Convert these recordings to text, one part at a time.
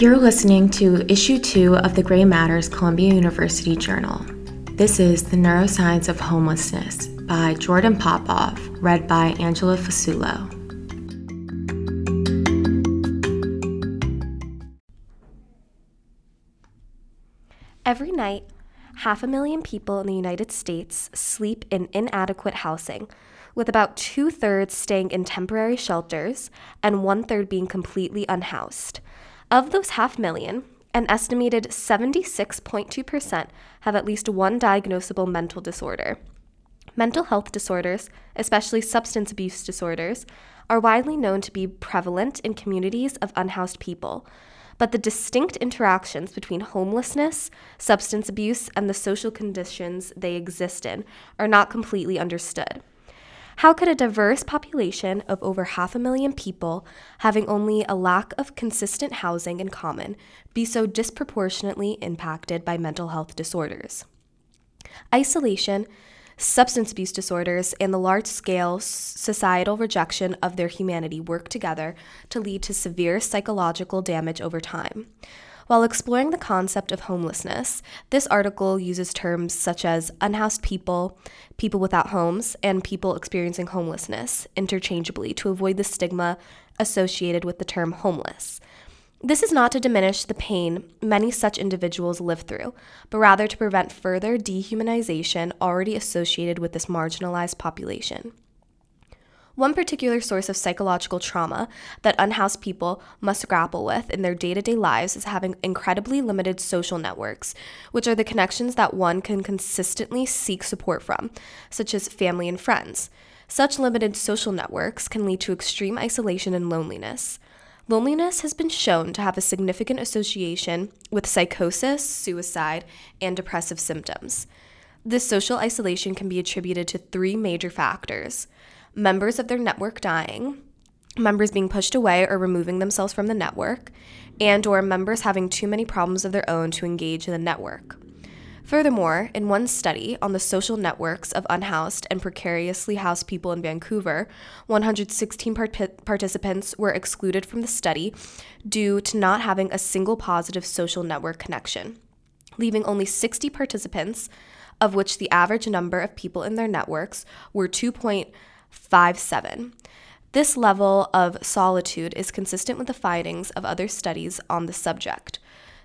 You're listening to issue two of the Grey Matters Columbia University Journal. This is The Neuroscience of Homelessness by Jordan Popoff, read by Angela Fasulo. Every night, half a million people in the United States sleep in inadequate housing, with about two thirds staying in temporary shelters and one third being completely unhoused. Of those half million, an estimated 76.2% have at least one diagnosable mental disorder. Mental health disorders, especially substance abuse disorders, are widely known to be prevalent in communities of unhoused people. But the distinct interactions between homelessness, substance abuse, and the social conditions they exist in are not completely understood. How could a diverse population of over half a million people, having only a lack of consistent housing in common, be so disproportionately impacted by mental health disorders? Isolation, substance abuse disorders, and the large scale societal rejection of their humanity work together to lead to severe psychological damage over time. While exploring the concept of homelessness, this article uses terms such as unhoused people, people without homes, and people experiencing homelessness interchangeably to avoid the stigma associated with the term homeless. This is not to diminish the pain many such individuals live through, but rather to prevent further dehumanization already associated with this marginalized population. One particular source of psychological trauma that unhoused people must grapple with in their day to day lives is having incredibly limited social networks, which are the connections that one can consistently seek support from, such as family and friends. Such limited social networks can lead to extreme isolation and loneliness. Loneliness has been shown to have a significant association with psychosis, suicide, and depressive symptoms. This social isolation can be attributed to three major factors members of their network dying, members being pushed away or removing themselves from the network, and or members having too many problems of their own to engage in the network. Furthermore, in one study on the social networks of unhoused and precariously housed people in Vancouver, 116 part- participants were excluded from the study due to not having a single positive social network connection, leaving only 60 participants, of which the average number of people in their networks were 2.0 5 7. This level of solitude is consistent with the findings of other studies on the subject.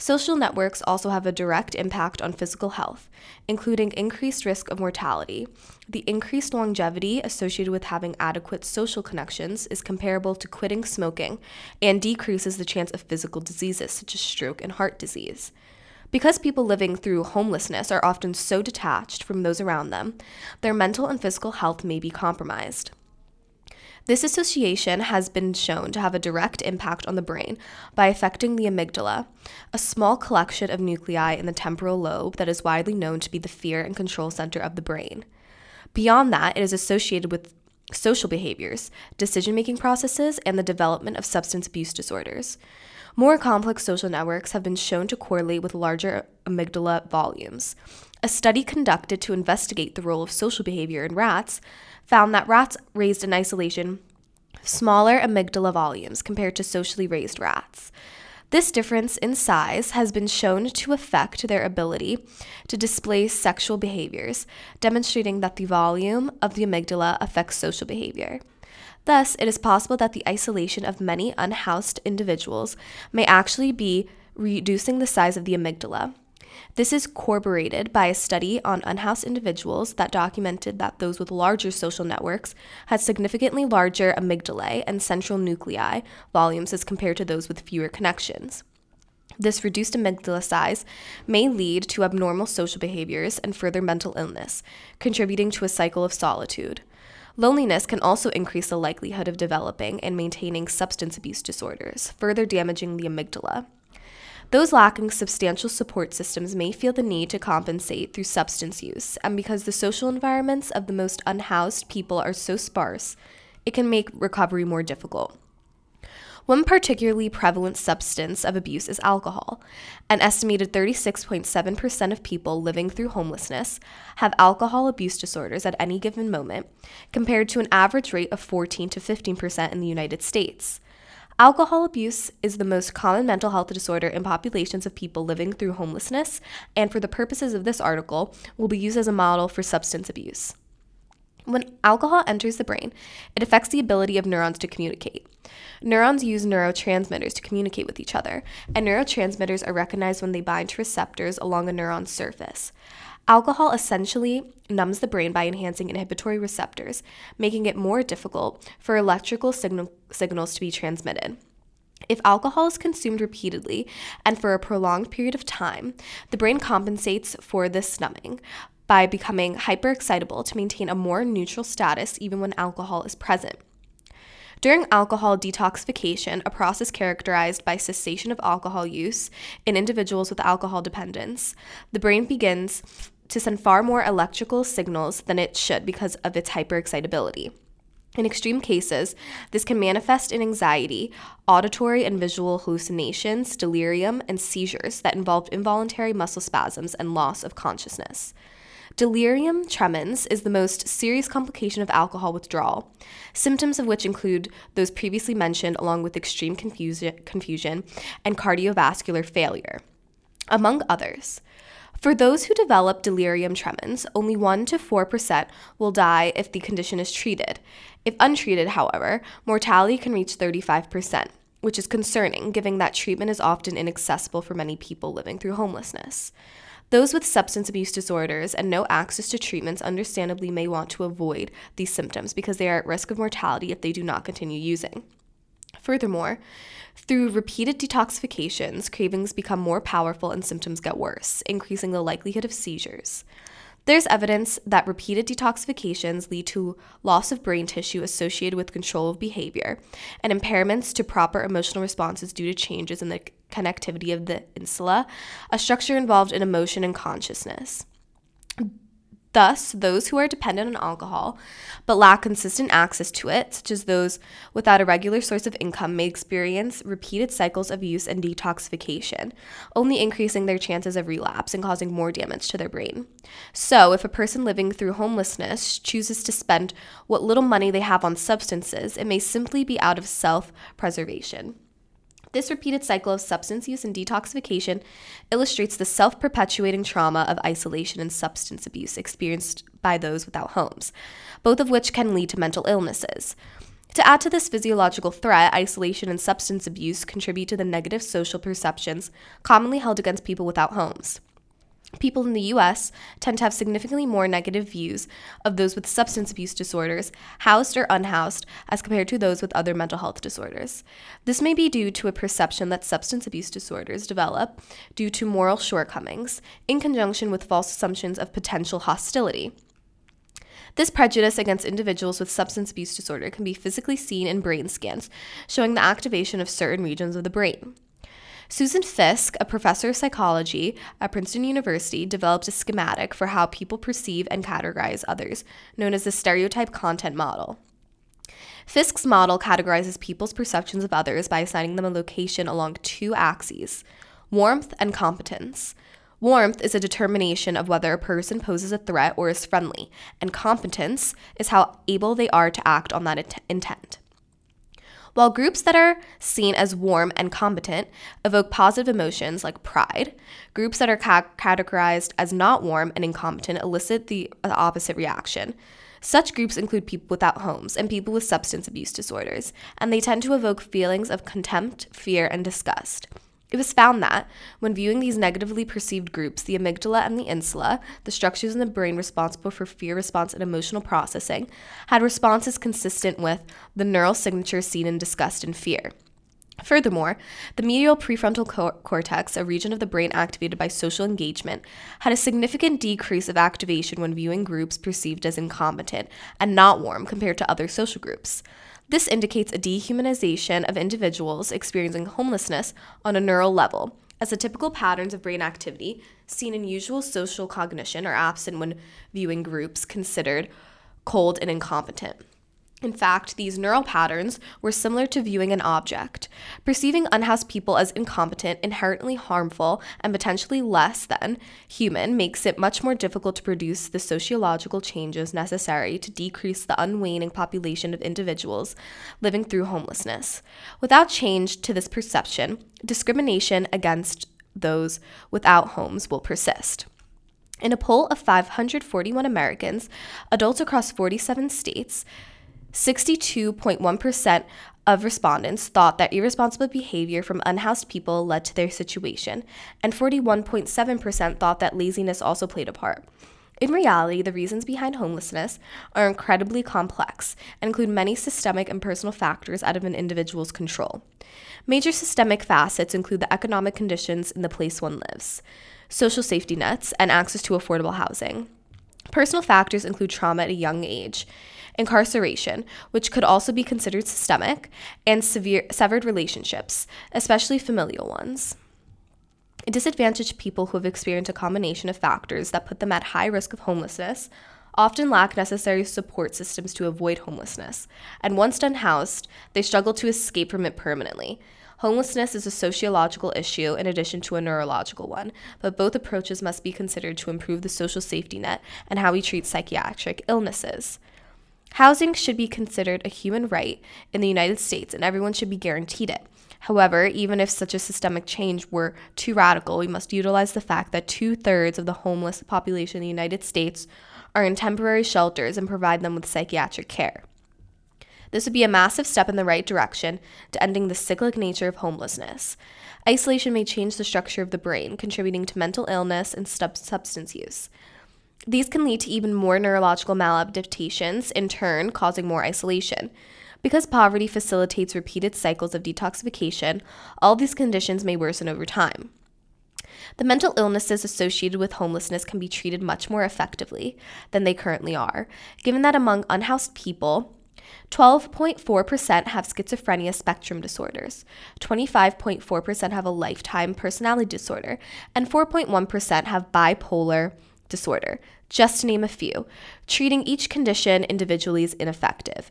Social networks also have a direct impact on physical health, including increased risk of mortality. The increased longevity associated with having adequate social connections is comparable to quitting smoking and decreases the chance of physical diseases such as stroke and heart disease. Because people living through homelessness are often so detached from those around them, their mental and physical health may be compromised. This association has been shown to have a direct impact on the brain by affecting the amygdala, a small collection of nuclei in the temporal lobe that is widely known to be the fear and control center of the brain. Beyond that, it is associated with social behaviors, decision making processes, and the development of substance abuse disorders. More complex social networks have been shown to correlate with larger amygdala volumes. A study conducted to investigate the role of social behavior in rats found that rats raised in isolation smaller amygdala volumes compared to socially raised rats. This difference in size has been shown to affect their ability to display sexual behaviors, demonstrating that the volume of the amygdala affects social behavior. Thus, it is possible that the isolation of many unhoused individuals may actually be reducing the size of the amygdala. This is corroborated by a study on unhoused individuals that documented that those with larger social networks had significantly larger amygdalae and central nuclei volumes as compared to those with fewer connections. This reduced amygdala size may lead to abnormal social behaviors and further mental illness, contributing to a cycle of solitude. Loneliness can also increase the likelihood of developing and maintaining substance abuse disorders, further damaging the amygdala. Those lacking substantial support systems may feel the need to compensate through substance use, and because the social environments of the most unhoused people are so sparse, it can make recovery more difficult. One particularly prevalent substance of abuse is alcohol. An estimated 36.7% of people living through homelessness have alcohol abuse disorders at any given moment, compared to an average rate of 14 to 15% in the United States. Alcohol abuse is the most common mental health disorder in populations of people living through homelessness, and for the purposes of this article, will be used as a model for substance abuse. When alcohol enters the brain, it affects the ability of neurons to communicate. Neurons use neurotransmitters to communicate with each other, and neurotransmitters are recognized when they bind to receptors along a neuron's surface. Alcohol essentially numbs the brain by enhancing inhibitory receptors, making it more difficult for electrical signal- signals to be transmitted. If alcohol is consumed repeatedly and for a prolonged period of time, the brain compensates for this numbing by becoming hyperexcitable to maintain a more neutral status even when alcohol is present. During alcohol detoxification, a process characterized by cessation of alcohol use in individuals with alcohol dependence, the brain begins to send far more electrical signals than it should because of its hyperexcitability. In extreme cases, this can manifest in anxiety, auditory and visual hallucinations, delirium, and seizures that involve involuntary muscle spasms and loss of consciousness. Delirium tremens is the most serious complication of alcohol withdrawal, symptoms of which include those previously mentioned, along with extreme confusion, confusion and cardiovascular failure, among others. For those who develop delirium tremens, only 1 to 4% will die if the condition is treated. If untreated, however, mortality can reach 35%, which is concerning given that treatment is often inaccessible for many people living through homelessness. Those with substance abuse disorders and no access to treatments understandably may want to avoid these symptoms because they are at risk of mortality if they do not continue using. Furthermore, through repeated detoxifications, cravings become more powerful and symptoms get worse, increasing the likelihood of seizures. There's evidence that repeated detoxifications lead to loss of brain tissue associated with control of behavior and impairments to proper emotional responses due to changes in the connectivity of the insula, a structure involved in emotion and consciousness. Thus, those who are dependent on alcohol but lack consistent access to it, such as those without a regular source of income, may experience repeated cycles of use and detoxification, only increasing their chances of relapse and causing more damage to their brain. So, if a person living through homelessness chooses to spend what little money they have on substances, it may simply be out of self preservation. This repeated cycle of substance use and detoxification illustrates the self perpetuating trauma of isolation and substance abuse experienced by those without homes, both of which can lead to mental illnesses. To add to this physiological threat, isolation and substance abuse contribute to the negative social perceptions commonly held against people without homes. People in the US tend to have significantly more negative views of those with substance abuse disorders, housed or unhoused, as compared to those with other mental health disorders. This may be due to a perception that substance abuse disorders develop due to moral shortcomings, in conjunction with false assumptions of potential hostility. This prejudice against individuals with substance abuse disorder can be physically seen in brain scans, showing the activation of certain regions of the brain. Susan Fiske, a professor of psychology at Princeton University, developed a schematic for how people perceive and categorize others, known as the stereotype content model. Fiske's model categorizes people's perceptions of others by assigning them a location along two axes warmth and competence. Warmth is a determination of whether a person poses a threat or is friendly, and competence is how able they are to act on that intent. While groups that are seen as warm and competent evoke positive emotions like pride, groups that are ca- categorized as not warm and incompetent elicit the opposite reaction. Such groups include people without homes and people with substance abuse disorders, and they tend to evoke feelings of contempt, fear, and disgust. It was found that, when viewing these negatively perceived groups, the amygdala and the insula, the structures in the brain responsible for fear response and emotional processing, had responses consistent with the neural signatures seen in disgust and fear. Furthermore, the medial prefrontal co- cortex, a region of the brain activated by social engagement, had a significant decrease of activation when viewing groups perceived as incompetent and not warm compared to other social groups. This indicates a dehumanization of individuals experiencing homelessness on a neural level, as the typical patterns of brain activity seen in usual social cognition are absent when viewing groups considered cold and incompetent. In fact, these neural patterns were similar to viewing an object. Perceiving unhoused people as incompetent, inherently harmful, and potentially less than human makes it much more difficult to produce the sociological changes necessary to decrease the unwaning population of individuals living through homelessness. Without change to this perception, discrimination against those without homes will persist. In a poll of 541 Americans, adults across 47 states, 62.1% of respondents thought that irresponsible behavior from unhoused people led to their situation, and 41.7% thought that laziness also played a part. In reality, the reasons behind homelessness are incredibly complex and include many systemic and personal factors out of an individual's control. Major systemic facets include the economic conditions in the place one lives, social safety nets, and access to affordable housing. Personal factors include trauma at a young age, incarceration, which could also be considered systemic, and severe severed relationships, especially familial ones. Disadvantaged people who have experienced a combination of factors that put them at high risk of homelessness often lack necessary support systems to avoid homelessness, and once unhoused, they struggle to escape from it permanently. Homelessness is a sociological issue in addition to a neurological one, but both approaches must be considered to improve the social safety net and how we treat psychiatric illnesses. Housing should be considered a human right in the United States, and everyone should be guaranteed it. However, even if such a systemic change were too radical, we must utilize the fact that two thirds of the homeless population in the United States are in temporary shelters and provide them with psychiatric care. This would be a massive step in the right direction to ending the cyclic nature of homelessness. Isolation may change the structure of the brain, contributing to mental illness and substance use. These can lead to even more neurological maladaptations, in turn, causing more isolation. Because poverty facilitates repeated cycles of detoxification, all these conditions may worsen over time. The mental illnesses associated with homelessness can be treated much more effectively than they currently are, given that among unhoused people, 12.4% have schizophrenia spectrum disorders, 25.4% have a lifetime personality disorder, and 4.1% have bipolar disorder, just to name a few. Treating each condition individually is ineffective.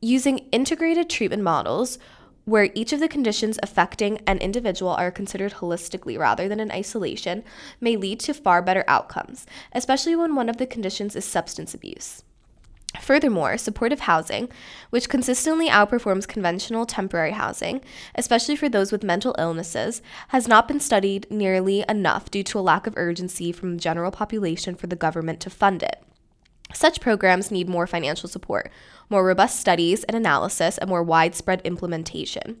Using integrated treatment models, where each of the conditions affecting an individual are considered holistically rather than in isolation, may lead to far better outcomes, especially when one of the conditions is substance abuse. Furthermore, supportive housing, which consistently outperforms conventional temporary housing, especially for those with mental illnesses, has not been studied nearly enough due to a lack of urgency from the general population for the government to fund it. Such programs need more financial support, more robust studies and analysis, and more widespread implementation.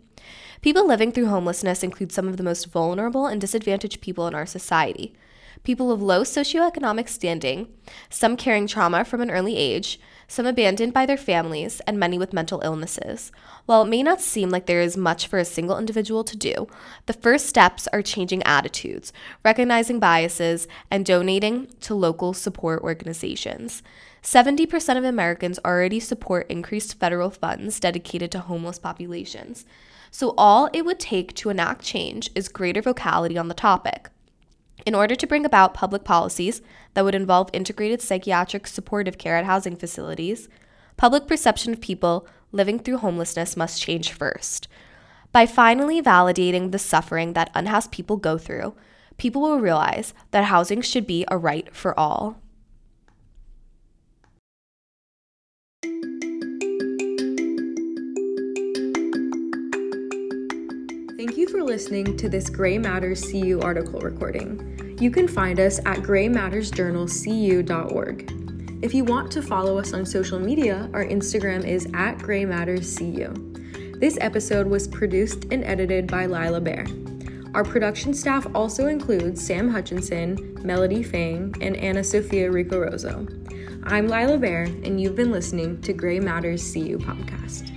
People living through homelessness include some of the most vulnerable and disadvantaged people in our society. People of low socioeconomic standing, some carrying trauma from an early age, some abandoned by their families, and many with mental illnesses. While it may not seem like there is much for a single individual to do, the first steps are changing attitudes, recognizing biases, and donating to local support organizations. 70% of Americans already support increased federal funds dedicated to homeless populations. So, all it would take to enact change is greater vocality on the topic. In order to bring about public policies that would involve integrated psychiatric supportive care at housing facilities, public perception of people living through homelessness must change first. By finally validating the suffering that unhoused people go through, people will realize that housing should be a right for all. Thank you for listening to this Grey Matters CU article recording. You can find us at greymattersjournalcu.org. If you want to follow us on social media, our Instagram is at greymatterscu. This episode was produced and edited by Lila Bear. Our production staff also includes Sam Hutchinson, Melody Fang, and Anna Sophia Rico I'm Lila Bear, and you've been listening to Grey Matters CU podcast.